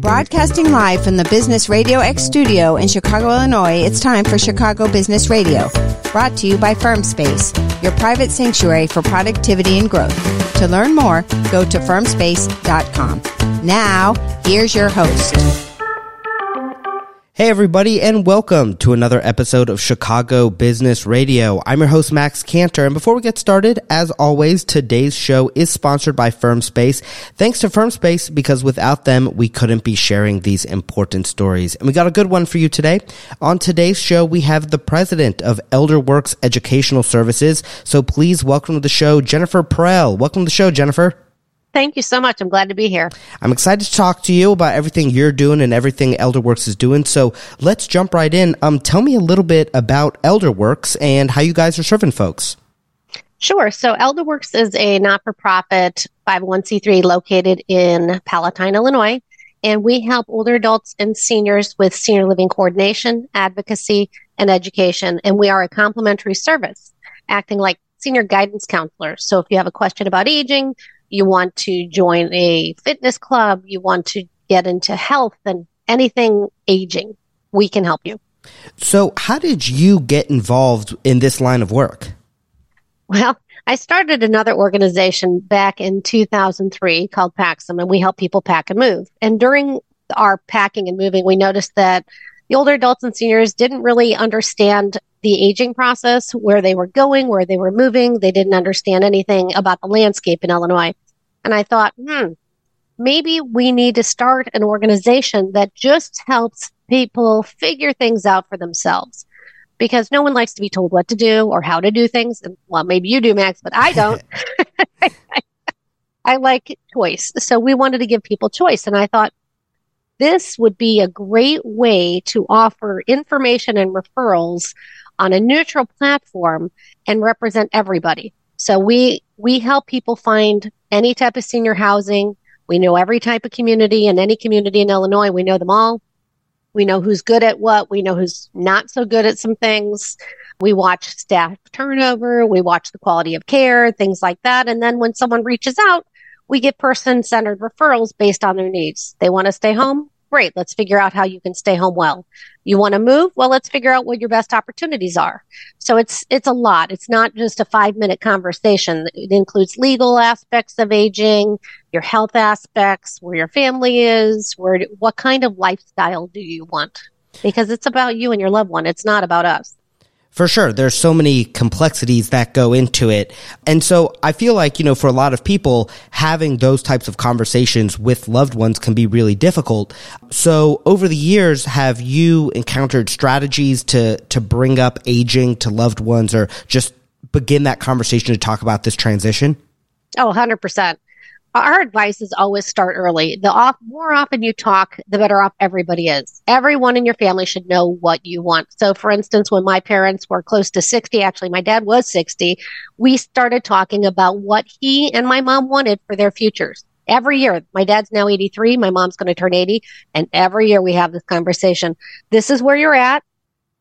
Broadcasting live from the Business Radio X studio in Chicago, Illinois, it's time for Chicago Business Radio. Brought to you by FirmSpace, your private sanctuary for productivity and growth. To learn more, go to firmspace.com. Now, here's your host. Hey, everybody, and welcome to another episode of Chicago Business Radio. I'm your host, Max Cantor. And before we get started, as always, today's show is sponsored by FirmSpace. Thanks to FirmSpace, because without them, we couldn't be sharing these important stories. And we got a good one for you today. On today's show, we have the president of ElderWerks Educational Services. So please welcome to the show, Jennifer Prell. Welcome to the show, Jennifer. Thank you so much. I'm glad to be here. I'm excited to talk to you about everything you're doing and everything ElderWerks is doing. So let's jump right in. Um, tell me a little bit about ElderWerks and how you guys are serving folks. Sure. So ElderWerks is a not-for-profit 501c3 located in Palatine, Illinois, and we help older adults and seniors with senior living coordination, advocacy, and education. And we are a complimentary service, acting like senior guidance counselors. So if you have a question about aging, you want to join a fitness club, you want to get into health and anything aging, we can help you. So, how did you get involved in this line of work? Well, I started another organization back in 2003 called Paxum, and we help people pack and move. And during our packing and moving, we noticed that the older adults and seniors didn't really understand the aging process, where they were going, where they were moving. They didn't understand anything about the landscape in Illinois. And I thought, hmm, maybe we need to start an organization that just helps people figure things out for themselves. Because no one likes to be told what to do or how to do things. And, well, maybe you do, Max, but I don't. I like choice. So we wanted to give people choice. And I thought this would be a great way to offer information and referrals on a neutral platform and represent everybody. So we, we help people find any type of senior housing. We know every type of community and any community in Illinois. We know them all. We know who's good at what. We know who's not so good at some things. We watch staff turnover. We watch the quality of care, things like that. And then when someone reaches out, we get person centered referrals based on their needs. They want to stay home. Great. Let's figure out how you can stay home well. You want to move? Well, let's figure out what your best opportunities are. So it's, it's a lot. It's not just a five minute conversation. It includes legal aspects of aging, your health aspects, where your family is, where, what kind of lifestyle do you want? Because it's about you and your loved one. It's not about us. For sure. There's so many complexities that go into it. And so I feel like, you know, for a lot of people, having those types of conversations with loved ones can be really difficult. So over the years, have you encountered strategies to, to bring up aging to loved ones or just begin that conversation to talk about this transition? Oh, 100% our advice is always start early. The off, more often you talk, the better off everybody is. Everyone in your family should know what you want. So for instance, when my parents were close to 60, actually my dad was 60, we started talking about what he and my mom wanted for their futures. Every year, my dad's now 83, my mom's going to turn 80, and every year we have this conversation. This is where you're at.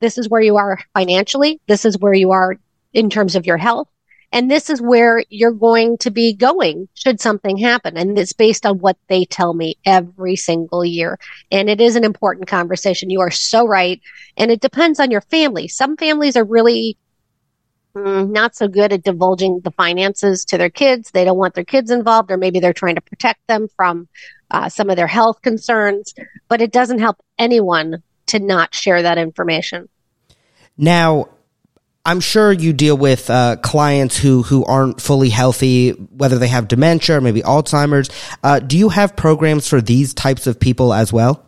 This is where you are financially. This is where you are in terms of your health. And this is where you're going to be going should something happen. And it's based on what they tell me every single year. And it is an important conversation. You are so right. And it depends on your family. Some families are really mm, not so good at divulging the finances to their kids. They don't want their kids involved, or maybe they're trying to protect them from uh, some of their health concerns. But it doesn't help anyone to not share that information. Now, I'm sure you deal with uh, clients who who aren't fully healthy, whether they have dementia or maybe Alzheimer's. Uh, do you have programs for these types of people as well?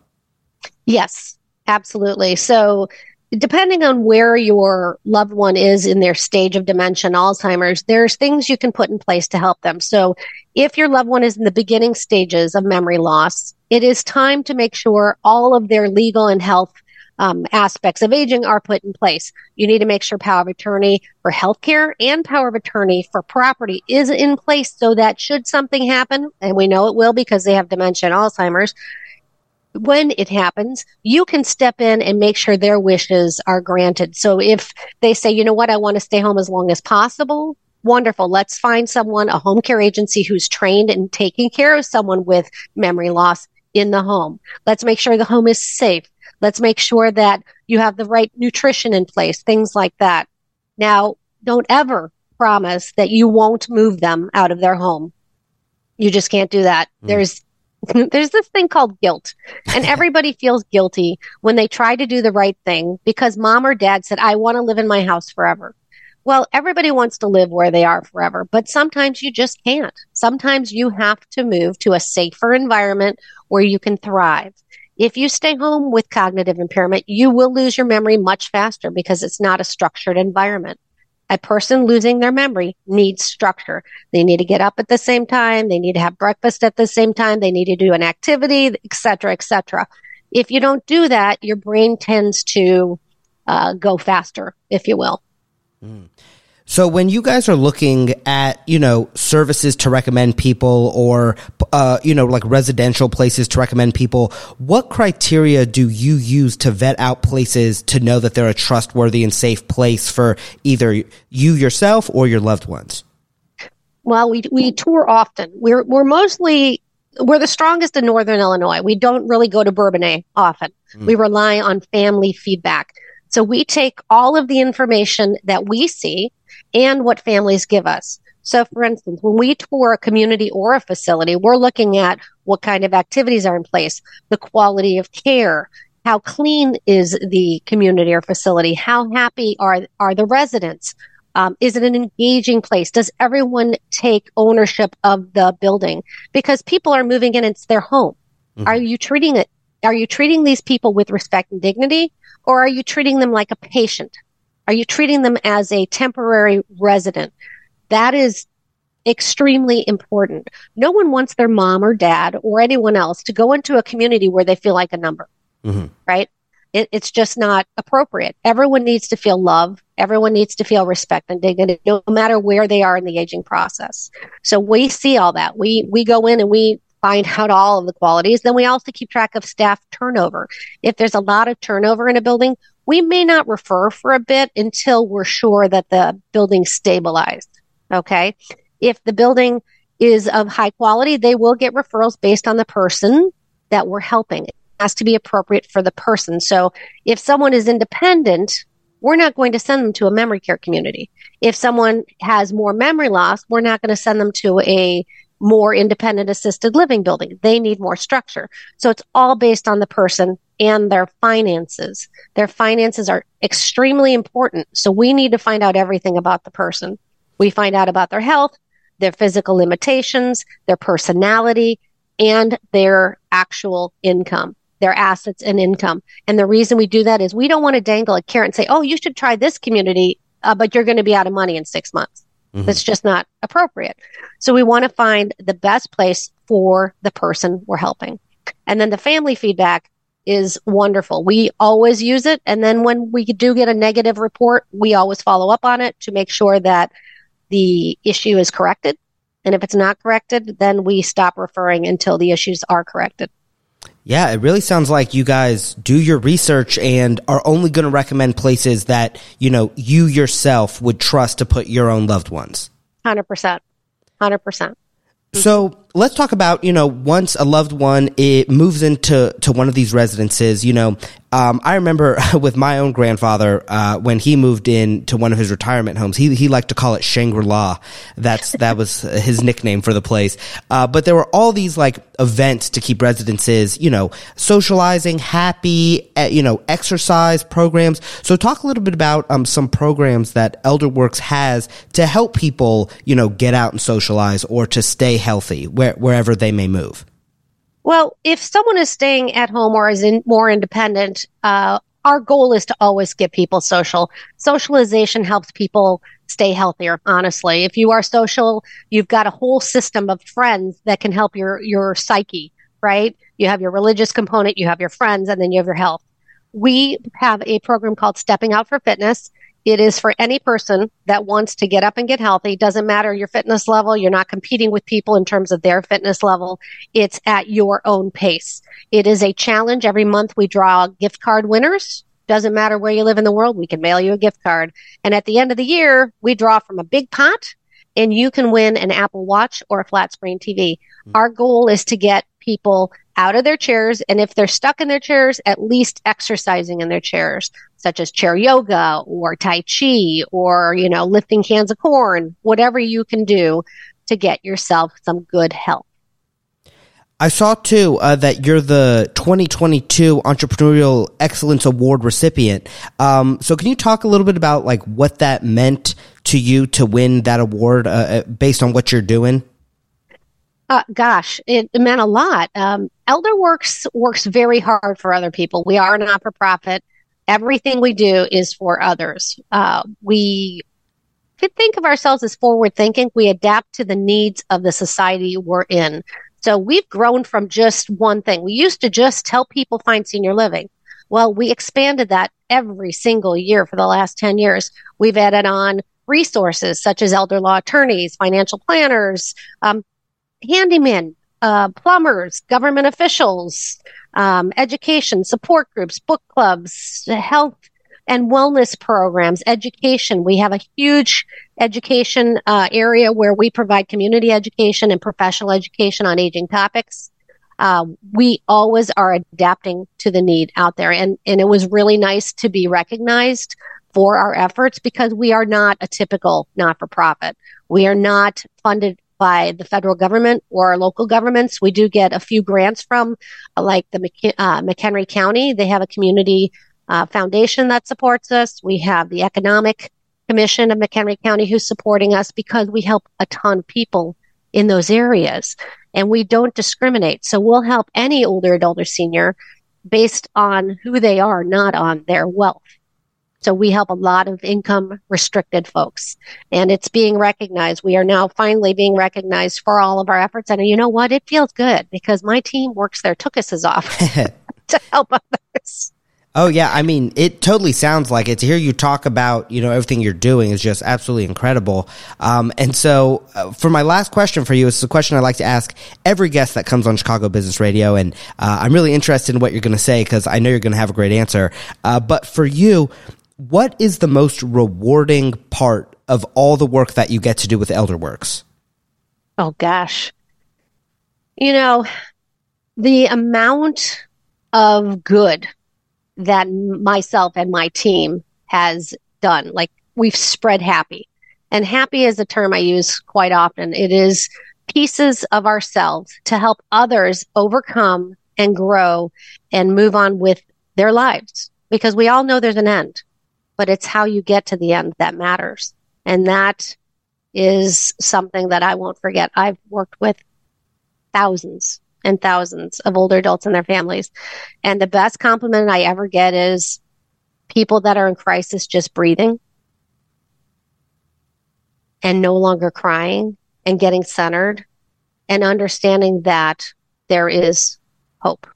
Yes, absolutely. So, depending on where your loved one is in their stage of dementia and Alzheimer's, there's things you can put in place to help them. So, if your loved one is in the beginning stages of memory loss, it is time to make sure all of their legal and health um, aspects of aging are put in place. You need to make sure power of attorney for healthcare and power of attorney for property is in place so that should something happen, and we know it will because they have dementia and Alzheimer's, when it happens, you can step in and make sure their wishes are granted. So if they say, you know what, I want to stay home as long as possible, Wonderful. Let's find someone, a home care agency who's trained in taking care of someone with memory loss in the home. Let's make sure the home is safe. Let's make sure that you have the right nutrition in place, things like that. Now, don't ever promise that you won't move them out of their home. You just can't do that. Mm. There's there's this thing called guilt. And everybody feels guilty when they try to do the right thing because mom or dad said, I want to live in my house forever. Well, everybody wants to live where they are forever, but sometimes you just can't. Sometimes you have to move to a safer environment where you can thrive. If you stay home with cognitive impairment, you will lose your memory much faster because it's not a structured environment a person losing their memory needs structure. They need to get up at the same time. They need to have breakfast at the same time. They need to do an activity, et cetera, et cetera. If you don't do that, your brain tends to uh, go faster, if you will. Mm. So when you guys are looking at, you know, services to recommend people or, uh, you know, like residential places to recommend people, what criteria do you use to vet out places to know that they're a trustworthy and safe place for either you yourself or your loved ones? Well, we, we tour often. We're, we're mostly, we're the strongest in Northern Illinois. We don't really go to Bourbonnais often. Mm. We rely on family feedback. So we take all of the information that we see and what families give us. So, for instance, when we tour a community or a facility, we're looking at what kind of activities are in place, the quality of care, how clean is the community or facility, how happy are are the residents, um, is it an engaging place? Does everyone take ownership of the building? Because people are moving in; it's their home. Mm-hmm. Are you treating it? Are you treating these people with respect and dignity, or are you treating them like a patient? Are you treating them as a temporary resident? That is extremely important. No one wants their mom or dad or anyone else to go into a community where they feel like a number, mm-hmm. right? It, it's just not appropriate. Everyone needs to feel love. Everyone needs to feel respect and dignity, no matter where they are in the aging process. So we see all that. We we go in and we find out all of the qualities. Then we also keep track of staff turnover. If there's a lot of turnover in a building, we may not refer for a bit until we're sure that the building's stabilized. Okay. If the building is of high quality, they will get referrals based on the person that we're helping. It has to be appropriate for the person. So if someone is independent, we're not going to send them to a memory care community. If someone has more memory loss, we're not going to send them to a more independent assisted living building. They need more structure. So it's all based on the person and their finances. Their finances are extremely important. So we need to find out everything about the person. We find out about their health, their physical limitations, their personality, and their actual income, their assets and income. And the reason we do that is we don't want to dangle a carrot and say, oh, you should try this community, uh, but you're going to be out of money in six months. Mm-hmm. That's just not appropriate. So we want to find the best place for the person we're helping. And then the family feedback is wonderful. We always use it. And then when we do get a negative report, we always follow up on it to make sure that the issue is corrected. And if it's not corrected, then we stop referring until the issues are corrected. Yeah, it really sounds like you guys do your research and are only going to recommend places that, you know, you yourself would trust to put your own loved ones. 100%. 100%. So let's talk about you know once a loved one it moves into to one of these residences. You know, um, I remember with my own grandfather uh, when he moved in to one of his retirement homes. He he liked to call it Shangri La. That's that was his nickname for the place. Uh, but there were all these like events to keep residences, you know, socializing, happy, uh, you know, exercise programs. So talk a little bit about um, some programs that ElderWerks has to help people, you know, get out and socialize or to stay healthy where, wherever they may move. Well, if someone is staying at home or is in more independent, uh, our goal is to always get people social. Socialization helps people stay healthier, honestly. If you are social, you've got a whole system of friends that can help your, your psyche, right? You have your religious component, you have your friends, and then you have your health. We have a program called Stepping Out for Fitness. It is for any person that wants to get up and get healthy. Doesn't matter your fitness level. You're not competing with people in terms of their fitness level. It's at your own pace. It is a challenge. Every month we draw gift card winners. Doesn't matter where you live in the world. We can mail you a gift card. And at the end of the year, we draw from a big pot and you can win an Apple Watch or a flat screen TV. Mm-hmm. Our goal is to get people out of their chairs, and if they're stuck in their chairs, at least exercising in their chairs, such as chair yoga or Tai Chi or, you know, lifting cans of corn, whatever you can do to get yourself some good health. I saw too uh, that you're the 2022 Entrepreneurial Excellence Award recipient. Um, so, can you talk a little bit about like what that meant to you to win that award uh, uh based on what you're doing? Uh, gosh, it meant a lot. Um, ElderWerks works very hard for other people. We are a not for profit. Everything we do is for others. Uh, we think of ourselves as forward thinking. We adapt to the needs of the society we're in. So we've grown from just one thing. We used to just help people find senior living. Well, we expanded that every single year for the last 10 years. We've added on resources such as elder law attorneys, financial planners, um, handymen, uh, plumbers, government officials, um, education, support groups, book clubs, health and wellness programs, education. We have a huge education uh, area where we provide community education and professional education on aging topics. Uh, we always are adapting to the need out there. And, and it was really nice to be recognized for our efforts because we are not a typical not for profit. We are not funded by the federal government or local governments. We do get a few grants from, uh, like the uh, McHenry County. They have a community uh, foundation that supports us. We have the Economic Commission of McHenry County who's supporting us because we help a ton of people in those areas and we don't discriminate. So we'll help any older adult or senior based on who they are, not on their wealth. So we help a lot of income restricted folks and it's being recognized. We are now finally being recognized for all of our efforts. And you know what? It feels good because my team works their tuchuses off to help others. Oh yeah, I mean, it totally sounds like it. To hear you talk about, you know, everything you're doing is just absolutely incredible. Um, and so, uh, for my last question for you, it's a question I like to ask every guest that comes on Chicago Business Radio, and uh, I'm really interested in what you're going to say because I know you're going to have a great answer. Uh, but for you, what is the most rewarding part of all the work that you get to do with ElderWerks? Oh gosh, you know, the amount of good that myself and my team has done. Like we've spread happy. And happy is a term I use quite often. It is pieces of ourselves to help others overcome and grow and move on with their lives because we all know there's an end, but it's how you get to the end that matters. And that is something that I won't forget. I've worked with thousands and thousands of older adults and their families. And the best compliment I ever get is people that are in crisis just breathing and no longer crying and getting centered and understanding that there is hope.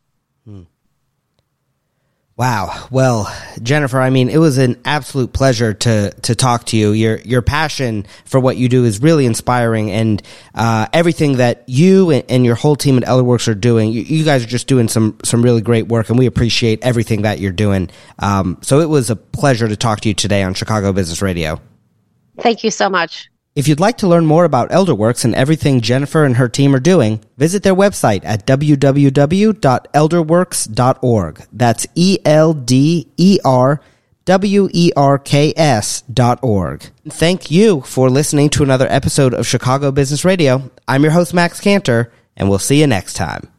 Wow. Well, Jennifer, I mean, it was an absolute pleasure to to talk to you. Your your passion for what you do is really inspiring, and uh, everything that you and, and, your whole team at ElderWerks are doing, you, you, guys are just doing some some really great work, and we appreciate everything that you're doing. Um, so it was a pleasure to talk to you today on Chicago Business Radio. Thank you so much. If you'd like to learn more about ElderWerks and everything Jennifer and her team are doing, visit their website at www.elderwerks.org. That's E L D E R W E R K S dot org. Thank you for listening to another episode of Chicago Business Radio. I'm your host, Max Cantor, and we'll see you next time.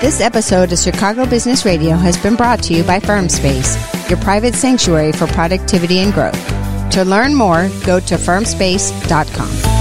This episode of Chicago Business Radio has been brought to you by FirmSpace, your private sanctuary for productivity and growth. To learn more, go to firmspace.com.